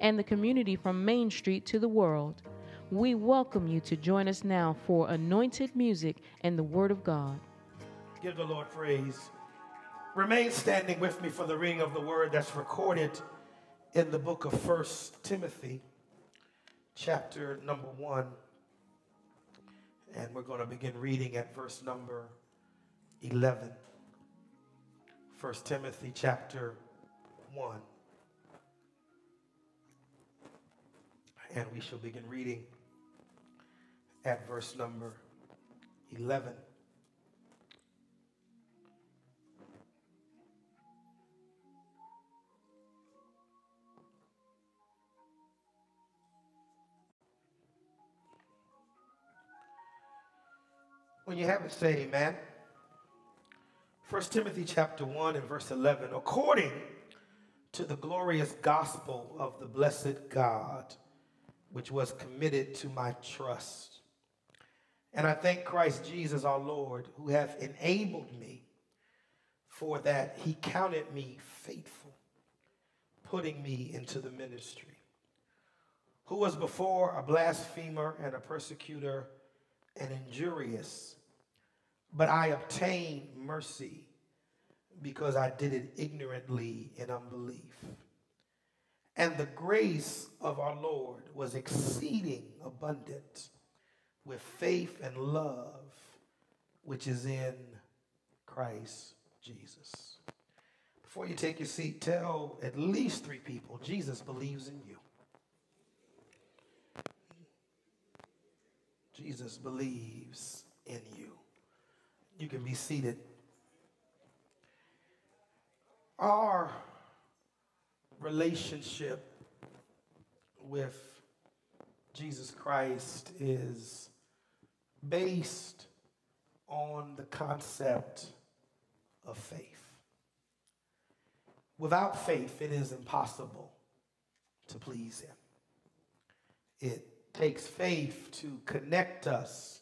and the community from Main Street to the world. We welcome you to join us now for anointed music and the Word of God. Give the Lord praise. Remain standing with me for the reading of the word that's recorded in the book of First Timothy, chapter number 1. And we're going to begin reading at verse number 11. First Timothy, chapter 1. And we shall begin reading at verse number 11. When you have it, say amen. 1 Timothy chapter 1 and verse 11. According to the glorious gospel of the blessed God, which was committed to my trust. And I thank Christ Jesus our Lord, who hath enabled me, for that he counted me faithful, putting me into the ministry, who was before a blasphemer and a persecutor and injurious, but I obtained mercy because I did it ignorantly in unbelief. And the grace of our Lord was exceeding abundant with faith and love, which is in Christ Jesus. Before you take your seat, tell at least three people Jesus believes in you. Jesus believes in you. You can be seated. Our relationship with Jesus Christ is based on the concept of faith. Without faith, it is impossible to please Him. It takes faith to connect us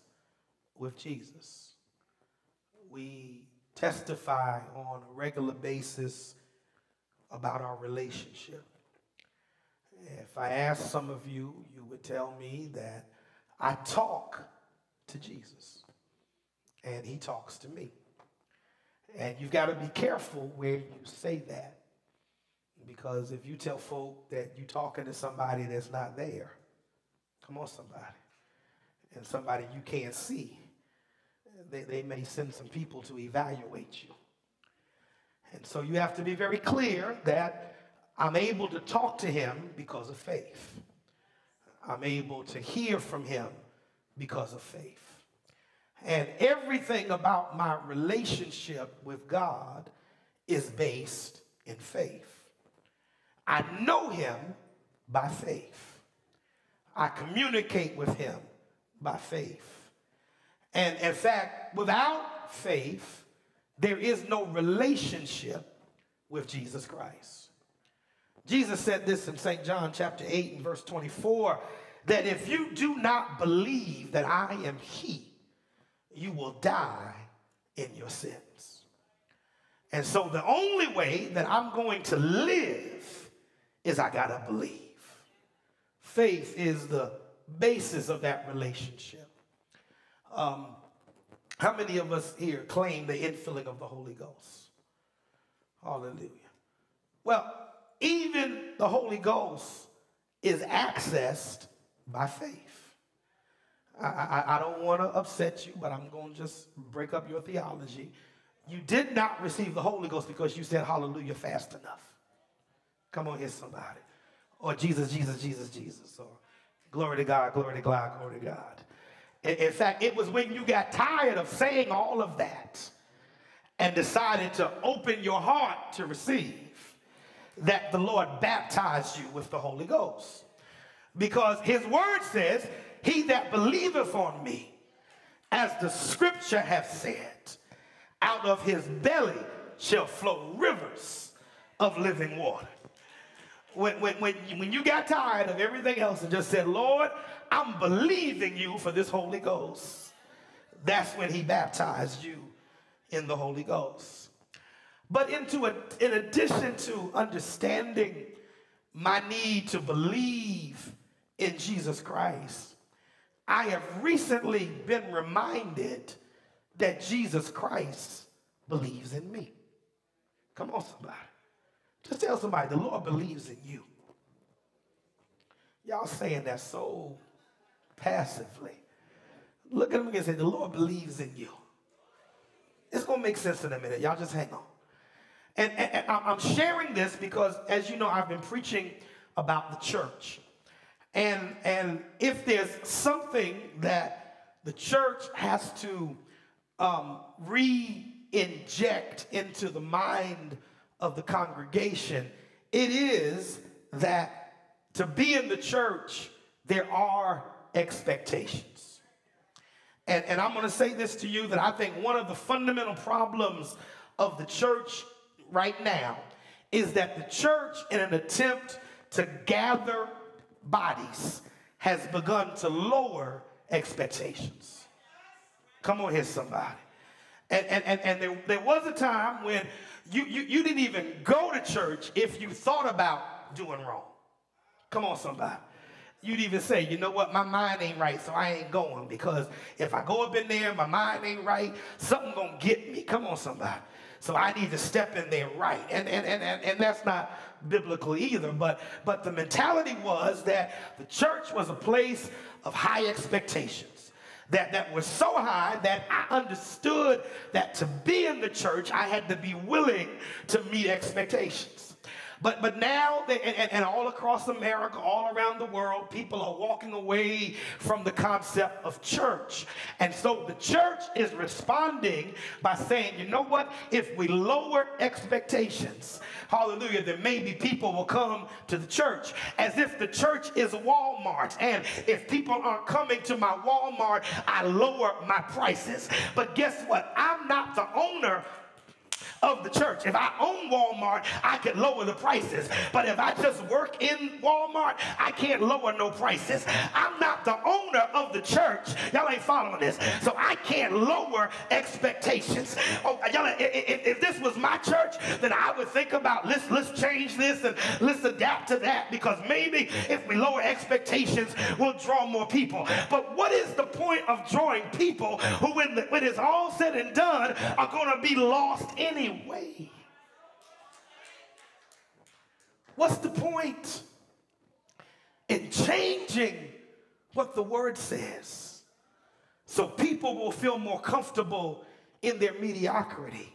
with Jesus. We testify on a regular basis about our relationship. If I asked some of you, you would tell me that I talk to Jesus and he talks to me. And you've got to be careful where you say that. Because if you tell folk that you're talking to somebody that's not there, come on, somebody, and somebody you can't see, they, they may send some people to evaluate you. And so you have to be very clear that I'm able to talk to him because of faith. I'm able to hear from him because of faith. And everything about my relationship with God is based in faith. I know him by faith. I communicate with him by faith. And in fact, without faith, there is no relationship with Jesus Christ. Jesus said this in St. John chapter 8 and verse 24 that if you do not believe that I am He, you will die in your sins. And so the only way that I'm going to live is I got to believe. Faith is the basis of that relationship. Um, how many of us here claim the infilling of the Holy Ghost? Hallelujah. Well, even the Holy Ghost is accessed by faith. I, I, I don't want to upset you, but I'm going to just break up your theology. You did not receive the Holy Ghost because you said hallelujah fast enough. Come on here, somebody. Or Jesus, Jesus, Jesus, Jesus. Or glory to God, glory to God, glory to God. In fact, it was when you got tired of saying all of that and decided to open your heart to receive that the Lord baptized you with the Holy Ghost. Because his word says, He that believeth on me, as the scripture hath said, out of his belly shall flow rivers of living water. When, when, when, when you got tired of everything else and just said, Lord, I'm believing you for this Holy Ghost, that's when he baptized you in the Holy Ghost. But into a, in addition to understanding my need to believe in Jesus Christ, I have recently been reminded that Jesus Christ believes in me. Come on, somebody. Just tell somebody, the Lord believes in you. Y'all saying that so passively. Look at them and say, the Lord believes in you. It's going to make sense in a minute. Y'all just hang on. And, and, and, I'm sharing this because, as you know, I've been preaching about the church. And, and if there's something that the church has to um, re inject into the mind of the congregation, it is that to be in the church, there are expectations. And, and I'm going to say this to you that I think one of the fundamental problems of the church right now is that the church, in an attempt to gather bodies, has begun to lower expectations. Come on here, somebody. And, and, and, and there, there was a time when you, you, you didn't even go to church if you thought about doing wrong. Come on, somebody. You'd even say, you know what, my mind ain't right, so I ain't going because if I go up in there, my mind ain't right, something gonna get me. Come on, somebody. So I need to step in there right. And, and, and, and, and that's not biblical either. But, but the mentality was that the church was a place of high expectations that, that was so high that I understood that to be in the church, I had to be willing to meet expectations. But, but now, they, and, and all across America, all around the world, people are walking away from the concept of church. And so the church is responding by saying, you know what? If we lower expectations, hallelujah, then maybe people will come to the church. As if the church is Walmart. And if people aren't coming to my Walmart, I lower my prices. But guess what? I'm not the owner of the church. If I own Walmart, I could lower the prices. But if I just work in Walmart, I can't lower no prices. I'm not the owner of the church. Y'all ain't following this. So I can't lower expectations. Oh, y'all, if, if this was my church, then I would think about let's let's change this and let's adapt to that because maybe if we lower expectations, we'll draw more people. But what is the point of drawing people who, when, the, when it's all said and done, are going to be lost anyway? Way. What's the point in changing what the word says so people will feel more comfortable in their mediocrity?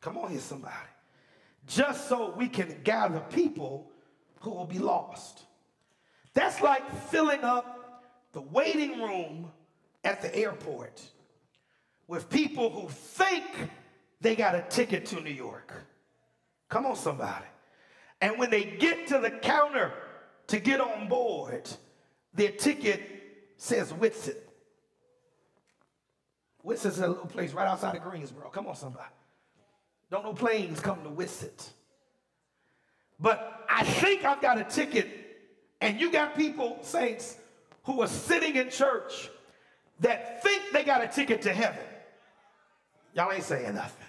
Come on here, somebody. Just so we can gather people who will be lost. That's like filling up the waiting room at the airport with people who think they got a ticket to New York. Come on, somebody. And when they get to the counter to get on board, their ticket says Whitsett. Whitsett's a little place right outside of Greensboro. Come on, somebody. Don't know planes come to Whitsett. But I think I've got a ticket, and you got people, saints, who are sitting in church that think they got a ticket to heaven. Y'all ain't saying nothing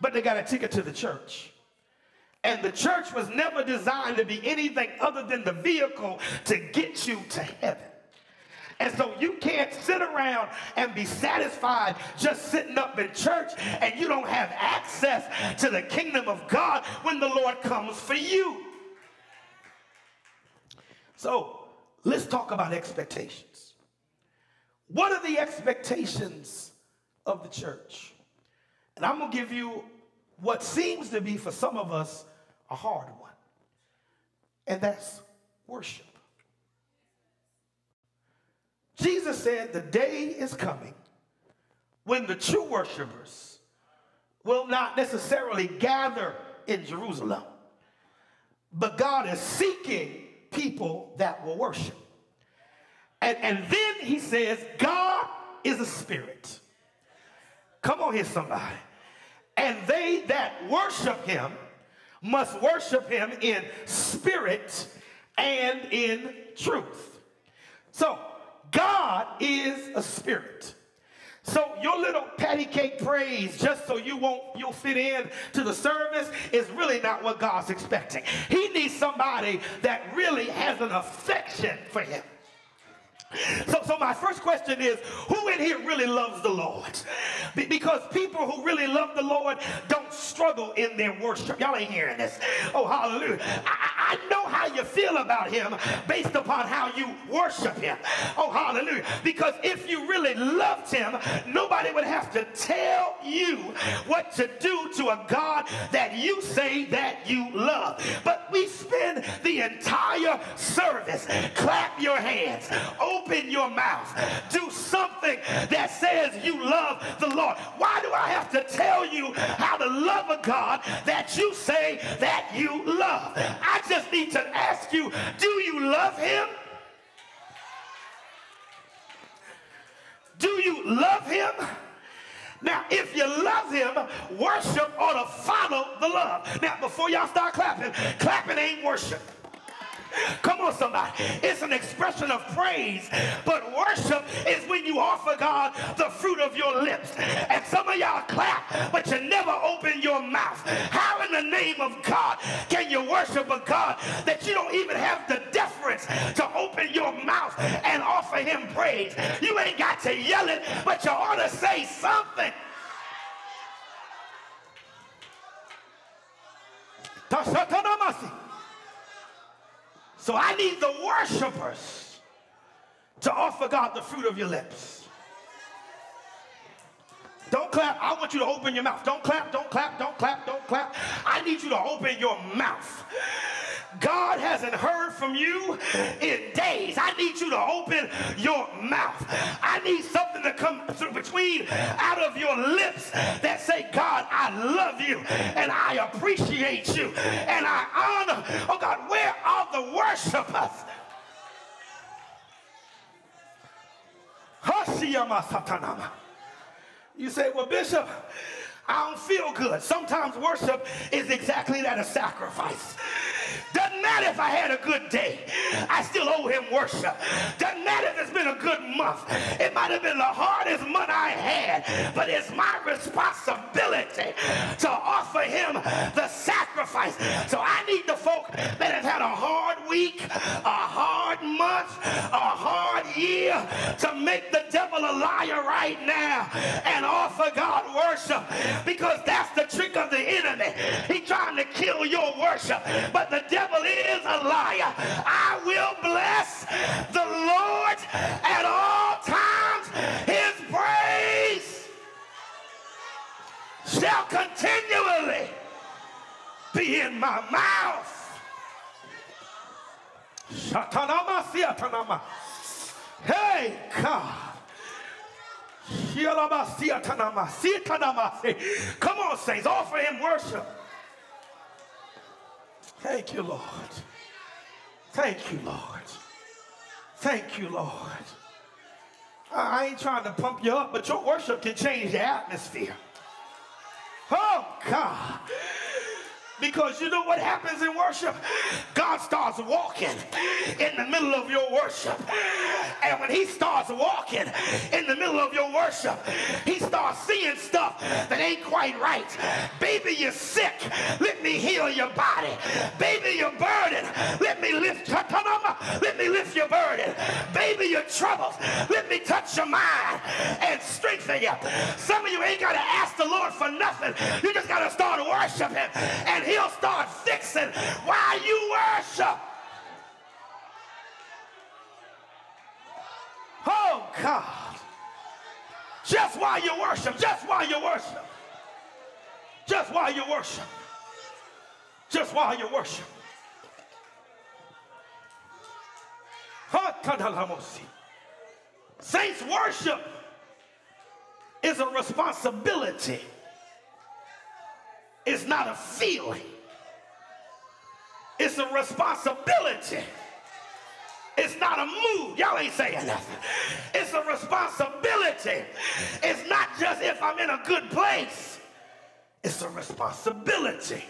but they got a ticket to the church. And the church was never designed to be anything other than the vehicle to get you to heaven. And so you can't sit around and be satisfied just sitting up in church and you don't have access to the kingdom of God when the Lord comes for you. So let's talk about expectations. What are the expectations of the church? And I'm going to give you what seems to be for some of us a hard one, and that's worship. Jesus said, The day is coming when the true worshipers will not necessarily gather in Jerusalem, but God is seeking people that will worship. And, and then he says, God is a spirit. Come on here, somebody. That worship him must worship him in spirit and in truth. So, God is a spirit. So your little patty cake praise, just so you won't you'll fit in to the service, is really not what God's expecting. He needs somebody that really has an affection for him. So, so my first question is, who in here really loves the Lord? Be- because people who really love the Lord don't struggle in their worship. Y'all ain't hearing this. Oh, hallelujah. I, I know how you feel about him based upon how you worship him. Oh, hallelujah. Because if you really loved him, nobody would have to tell you what to do to a God that you say that you love. But we spend the entire service, clap your hands, oh, open your mouth, do something that says you love the Lord. Why do I have to tell you how to love a God that you say that you love? I just need to ask you, do you love him? Do you love him? Now, if you love him, worship ought to follow the love. Now, before y'all start clapping, clapping ain't worship. Come on, somebody. It's an expression of praise, but worship is when you offer God the fruit of your lips. And some of y'all clap, but you never open your mouth. How in the name of God can you worship a God that you don't even have the deference to open your mouth and offer him praise? You ain't got to yell it, but you ought to say something. Tashatanamasi. So I need the worshipers to offer God the fruit of your lips. Don't clap. I want you to open your mouth. Don't clap, don't clap, don't clap, don't clap. I need you to open your mouth. God hasn't heard from you in days. I need you to open your mouth. I need something to come through between out of your lips that say, God, I love you and I appreciate you and I honor. Oh God, where are the worshipers? You say, well, Bishop, I don't feel good. Sometimes worship is exactly that a sacrifice. Matter if I had a good day, I still owe him worship. Doesn't matter if it's been a good month, it might have been the hardest month I had, but it's my responsibility to offer him the sacrifice. So I need the folk that have had a hard week, a hard month, a hard year to make the devil a liar right now and offer God worship because that's the trick of the enemy. He's trying to kill your worship, but the devil is a liar. I will bless the Lord at all times. His praise shall continually be in my mouth. Hey, God. Come on, saints, offer him worship. Thank you, Lord. Thank you, Lord. Thank you, Lord. I ain't trying to pump you up, but your worship can change the atmosphere. Oh, God. Because you know what happens in worship? God starts walking in the middle of your worship. And when he starts walking in the middle of your worship, he starts seeing stuff that ain't quite right. Baby, you're sick. Let me heal your body. Baby, you're burdened. Let me lift let me lift your burden. Baby, you're. Let me touch your mind and strengthen you. Some of you ain't got to ask the Lord for nothing. You just got to start worshiping and he'll start fixing while you worship. Oh, God. Just while you worship, just while you worship, just while you worship, just while you worship. Saints worship is a responsibility. It's not a feeling. It's a responsibility. It's not a mood. Y'all ain't saying nothing. It's a responsibility. It's not just if I'm in a good place. It's a responsibility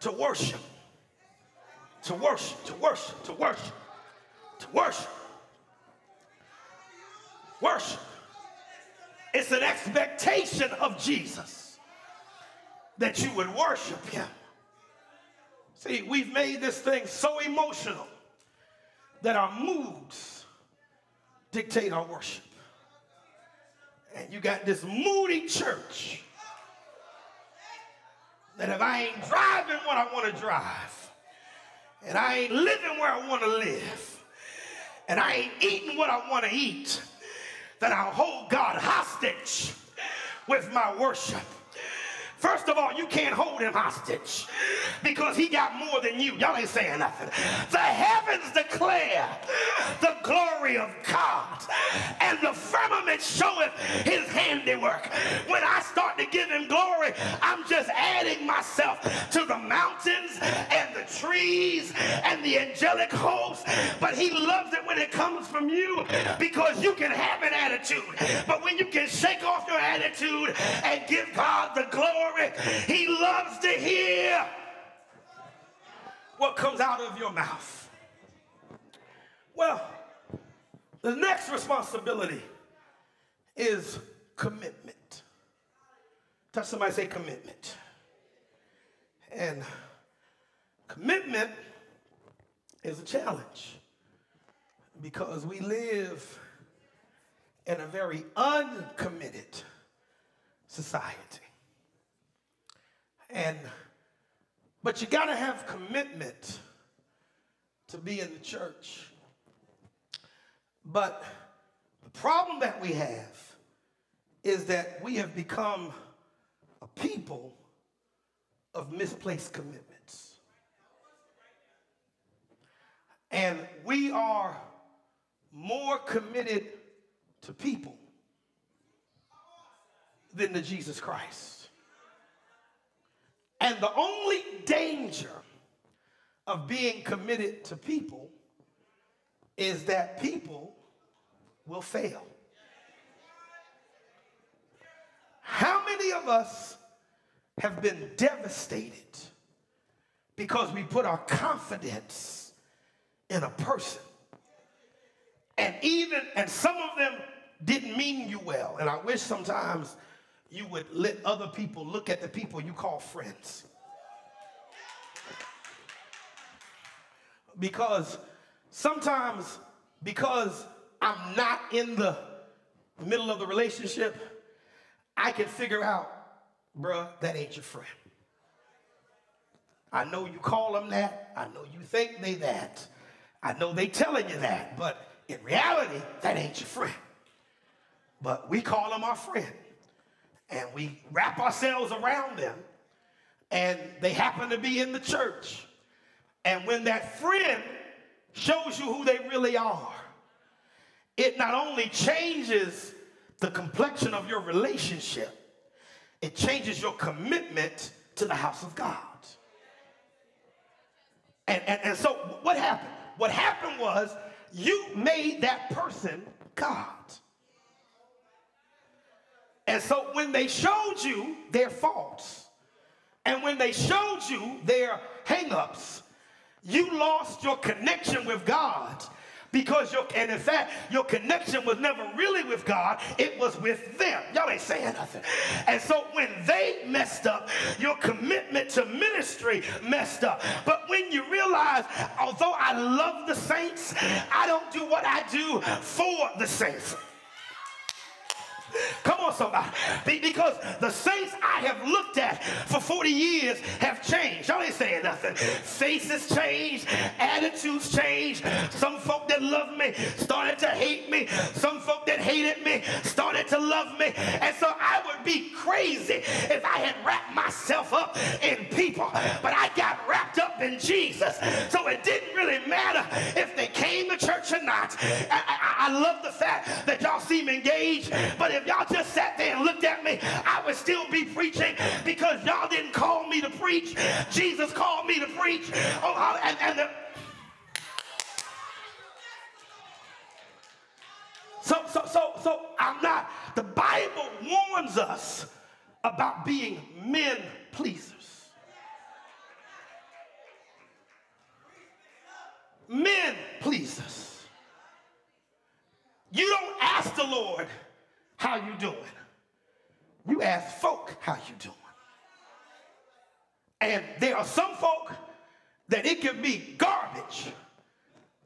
to worship. To worship, to worship, to worship, to worship. Worship. It's an expectation of Jesus that you would worship him. See, we've made this thing so emotional that our moods dictate our worship. And you got this moody church that if I ain't driving what I want to drive, and I ain't living where I want to live, and I ain't eating what I want to eat, then I'll hold God hostage with my worship. First of all, you can't hold him hostage because he got more than you. Y'all ain't saying nothing. The heavens declare the glory of God, and the firmament showeth his handiwork. When I start to give him glory, I'm just adding myself to the mountains and the trees and the angelic hosts. But he loves it when it comes from you because you can have an attitude. But when you can shake off your attitude and give God the glory, glory. He loves to hear what comes out of your mouth. Well, the next responsibility is commitment. Touch somebody say commitment. And commitment is a challenge because we live in a very uncommitted society. And but you got to have commitment to be in the church. But the problem that we have is that we have become a people of misplaced commitments. And we are more committed to people than to Jesus Christ. And the only danger of being committed to people is that people will fail. How many of us have been devastated because we put our confidence in a person? And even, and some of them didn't mean you well. And I wish sometimes you would let other people look at the people you call friends. Because sometimes, because I'm not in the middle of the relationship, I can figure out, bruh, that ain't your friend. I know you call them that. I know you think they that. I know they telling you that. But in reality, that ain't your friend. But we call them our friend and we wrap ourselves around them, and they happen to be in the church. And when that friend shows you who they really are, it not only changes the complexion of your relationship, it changes your commitment to the house of God. And, and, and so, what happened? What happened was you made that person God. And so when they showed you their faults, and when they showed you their hangups, you lost your connection with God. Because your and in fact your connection was never really with God it was with them. Y'all ain't saying nothing. And so when they messed up your commitment to ministry messed up. But when you realize although I love the saints I don't do what I do for the saints. Come somebody. Because the saints I have looked at for 40 years have changed. Y'all ain't saying nothing. Faces changed, attitudes changed. Some folk that loved me started to hate me. Some folk that hated me started to love me. And so I would be crazy if I had wrapped myself up in people. But I got wrapped up in Jesus. So it didn't really matter if they came to church or not. I, I, I love the fact that y'all seem engaged, but if y'all just sat there and looked at me, I would still be preaching because y'all didn't call me to preach. Jesus called me to preach. Oh, and, and the, So, so, so, so I'm not. The Bible warns us about being men pleasers. Men pleasers. You don't ask the Lord how you doing. You ask folk how you doing. And there are some folk that it can be garbage,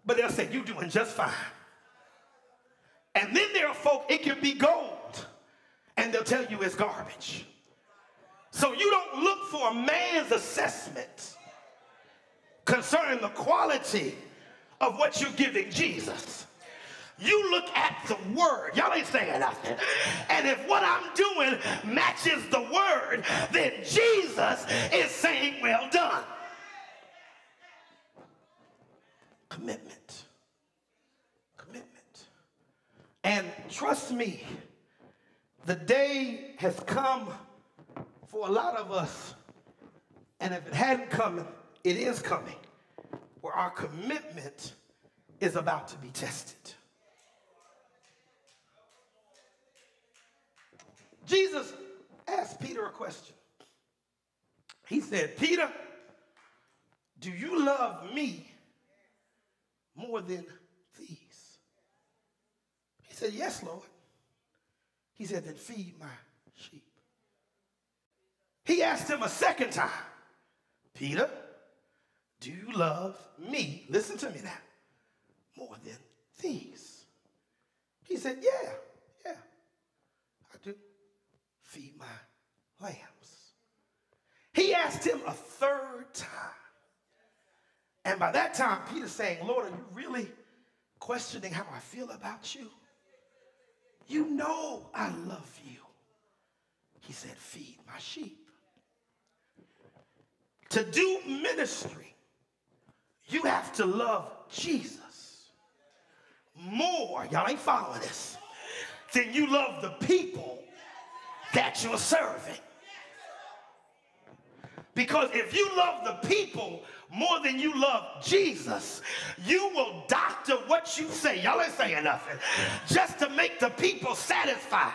but they'll say, you doing just fine. And then there are folk, it can be gold, and they'll tell you it's garbage. So you don't look for a man's assessment concerning the quality of what you're giving Jesus. You look at the word. Y'all ain't saying nothing. And if what I'm doing matches the word, then Jesus is saying, well done. Commitment. Commitment. And trust me, the day has come for a lot of us, and if it hadn't come, it is coming, where our commitment is about to be tested. Jesus asked Peter a question. He said, Peter, do you love me more than these? He said, Yes, Lord. He said, Then feed my sheep. He asked him a second time, Peter, do you love me? Listen to me now. More than these. He said, Yeah, feed my lambs. He asked him a third time. And by that time, Peter's saying, Lord, are you really questioning how I feel about you? You know I love you. He said, Feed my sheep. To do ministry, you have to love Jesus more, y'all ain't following this, than you love the people that you're serving. Because if you love the people more than you love Jesus, you will doctor what you say. Y'all ain't saying nothing. Just to make the people satisfied.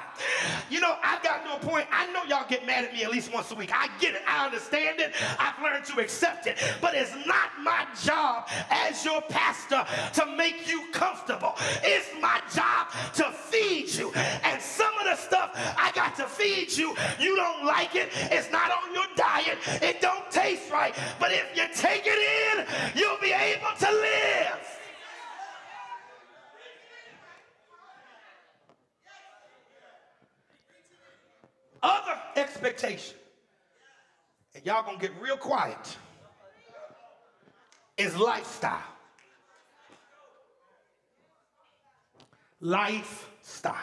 You know, I've gotten to a point, I know y'all get mad at me at least once a week. I get it. I understand it. I've learned to accept it. But it's not my job as your pastor to make you comfortable. It's my job to feed you. And some of the stuff I got to feed you, you don't like it. It's not on your diet. It don't taste right. But if you take it in, you'll be able to live. Other expectation, and y'all gonna get real quiet, is lifestyle. Lifestyle.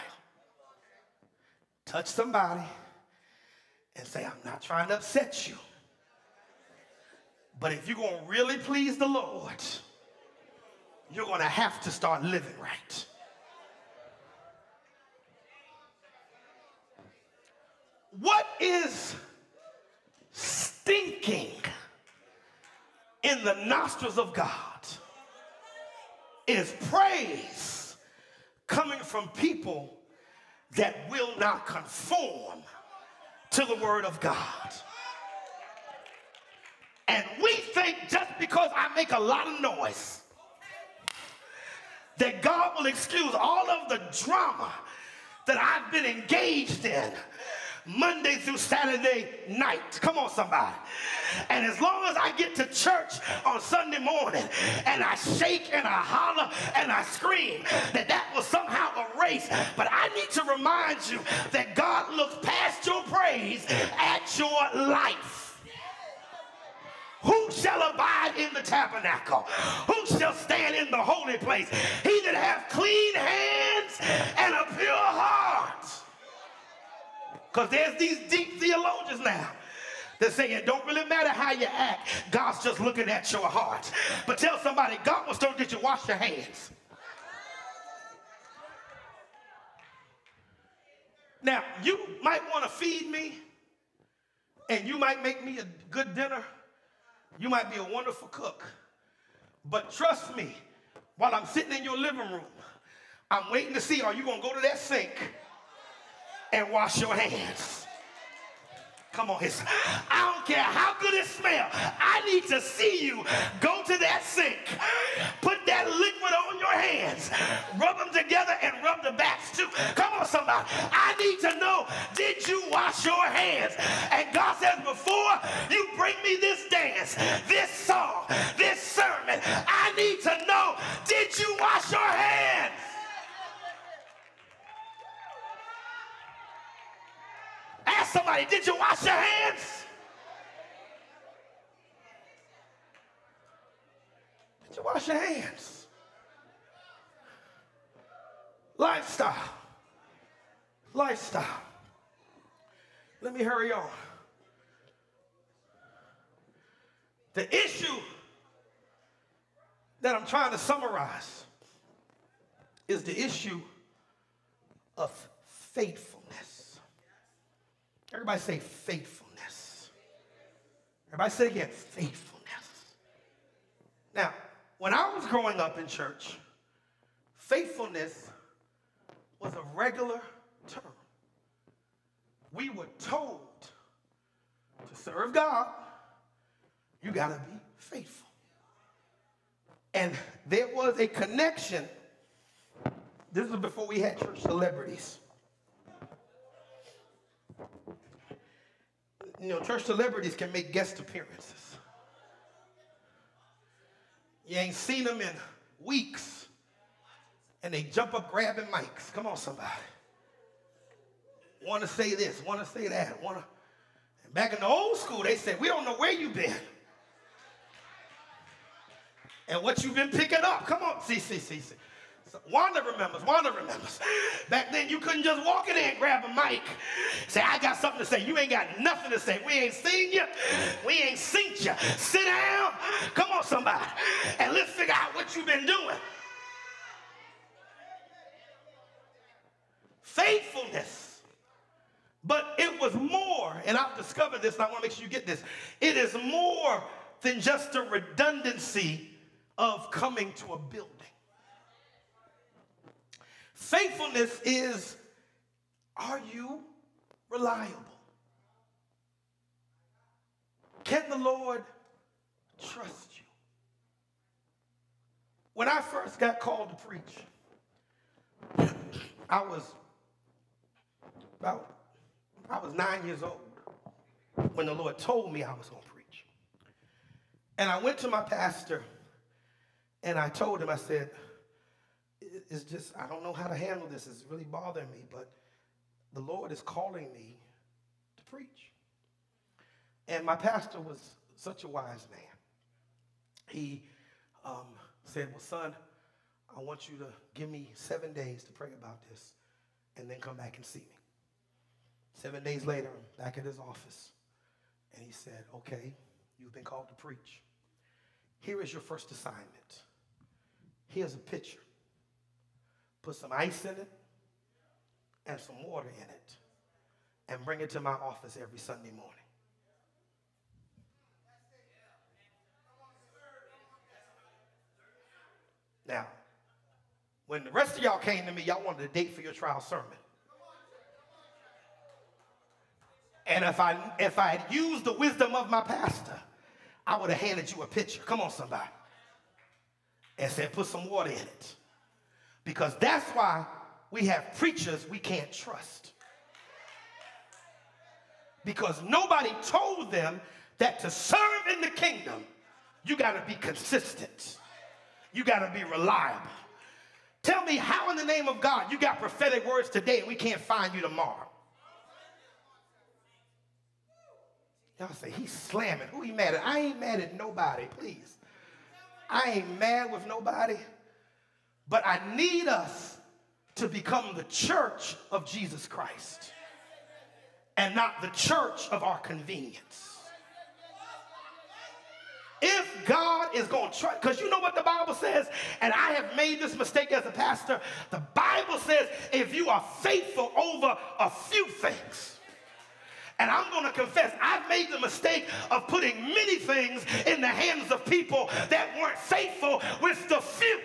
Touch somebody and say, I'm not trying to upset you. But if you're going to really please the Lord, you're going to have to start living right. What is stinking in the nostrils of God is praise coming from people that will not conform to the word of God. And we think just because I make a lot of noise, that God will excuse all of the drama that I've been engaged in Monday through Saturday night. Come on, somebody. And as long as I get to church on Sunday morning and I shake and I holler and I scream, that that will somehow erase. But I need to remind you that God looks past your praise at your life. Shall abide in the tabernacle? Who shall stand in the holy place? He that hath clean hands and a pure heart. Because there's these deep theologians now that say it don't really matter how you act. God's just looking at your heart. But tell somebody, God will still get you wash your hands. Now, you might want to feed me, and you might make me a good dinner. You might be a wonderful cook. But trust me, while I'm sitting in your living room, I'm waiting to see are you going to go to that sink and wash your hands? Come on, his. I don't care how good it smells. I need to see you go to that sink, put that liquid on your hands, rub them together, and rub the backs too. Come on, somebody. I need to know did you wash your hands? And God says, before you bring me this dance, this song, this sermon, I need to know did you wash your hands? Ask somebody, did you wash your hands? Did you wash your hands? Lifestyle. Lifestyle. Let me hurry on. The issue that I'm trying to summarize is the issue of faithfulness. Everybody say faithfulness. Everybody say again, faithfulness. Now, when I was growing up in church, faithfulness was a regular term. We were told to serve God, you got to be faithful. And there was a connection. This was before we had church celebrities. You know, church celebrities can make guest appearances. You ain't seen them in weeks, and they jump up grabbing mics. Come on, somebody. Want to say this, want to say that, want to. Back in the old school, they said, "We don't know where you've been." And what you've been picking up. Come on, see, see, see, see. Wanda remembers. Wanda remembers. Back then, you couldn't just walk in there and grab a mic. Say, I got something to say. You ain't got nothing to say. We ain't seen you. We ain't seen you. Sit down. Come on, somebody. And let's figure out what you've been doing. Faithfulness. But it was more, and I've discovered this, and I want to make sure you get this. It is more than just a redundancy of coming to a building. Faithfulness is are you reliable? Can the Lord trust you? When I first got called to preach, I was about I was nine years old when the Lord told me I was going to preach. And I went to my pastor and I told him, I said, it's just, I don't know how to handle this. It's really bothering me, but the Lord is calling me to preach. And my pastor was such a wise man. He um, said, Well, son, I want you to give me seven days to pray about this and then come back and see me. Seven days later, I'm back at his office. And he said, Okay, you've been called to preach. Here is your first assignment. Here's a picture put some ice in it and some water in it, and bring it to my office every Sunday morning. Now, when the rest of y'all came to me, y'all wanted a date for your trial sermon. And if I if I had used the wisdom of my pastor, I would have handed you a picture. Come on, somebody. And said, put some water in it. Because that's why we have preachers we can't trust. Because nobody told them that to serve in the kingdom, you got to be consistent. You got to be reliable. Tell me how, in the name of God, you got prophetic words today and we can't find you tomorrow. Y'all say, he's slamming. Who he mad at? I ain't mad at nobody, please. I ain't mad with nobody. But I need us to become the church of Jesus Christ and not the church of our convenience. If God is going to try, because you know what the Bible says, and I have made this mistake as a pastor. The Bible says if you are faithful over a few things, and I'm going to confess, I've made the mistake of putting many things in the hands of people that weren't faithful with the few.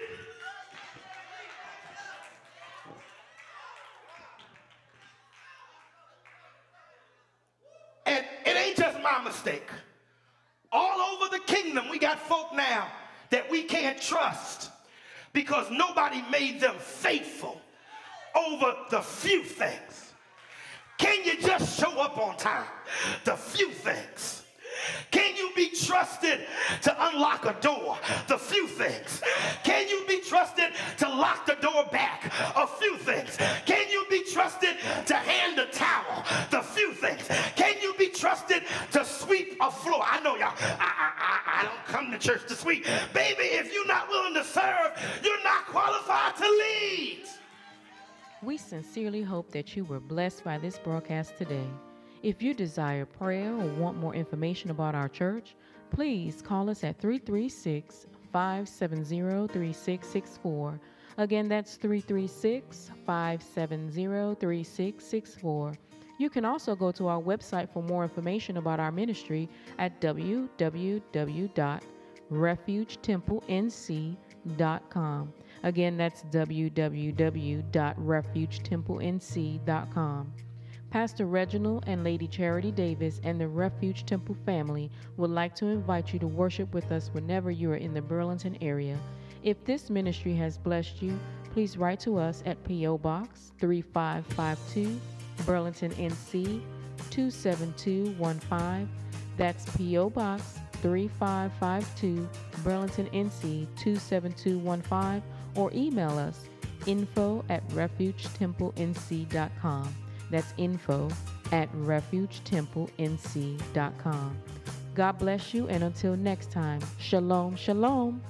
My mistake. All over the kingdom, we got folk now that we can't trust because nobody made them faithful over the few things. Can you just show up on time? The few things. Can you be trusted to unlock a door? The few things. Can you be trusted to lock the door back? A few things. Can you be trusted to hand a towel? Trusted to sweep a floor? I know y'all. I, I, I, I don't come to church to sweep. Baby, if you're not willing to serve, you're not qualified to lead. We sincerely hope that you were blessed by this broadcast today. If you desire prayer or want more information about our church, please call us at 336 570 3664. Again, that's 336 570 3664. You can also go to our website for more information about our ministry at www.refugetemple.nc.com. Again, that's www.refugetemple.nc.com. Pastor Reginald and Lady Charity Davis and the Refuge Temple family would like to invite you to worship with us whenever you are in the Burlington area. If this ministry has blessed you, please write to us at P.O. Box 3552, Burlington, NC 27215. That's P.O. Box 3552, Burlington, NC 27215, or email us info at refugetemple.nc.com. That's info at refugetemple.nc.com. God bless you, and until next time, shalom, shalom.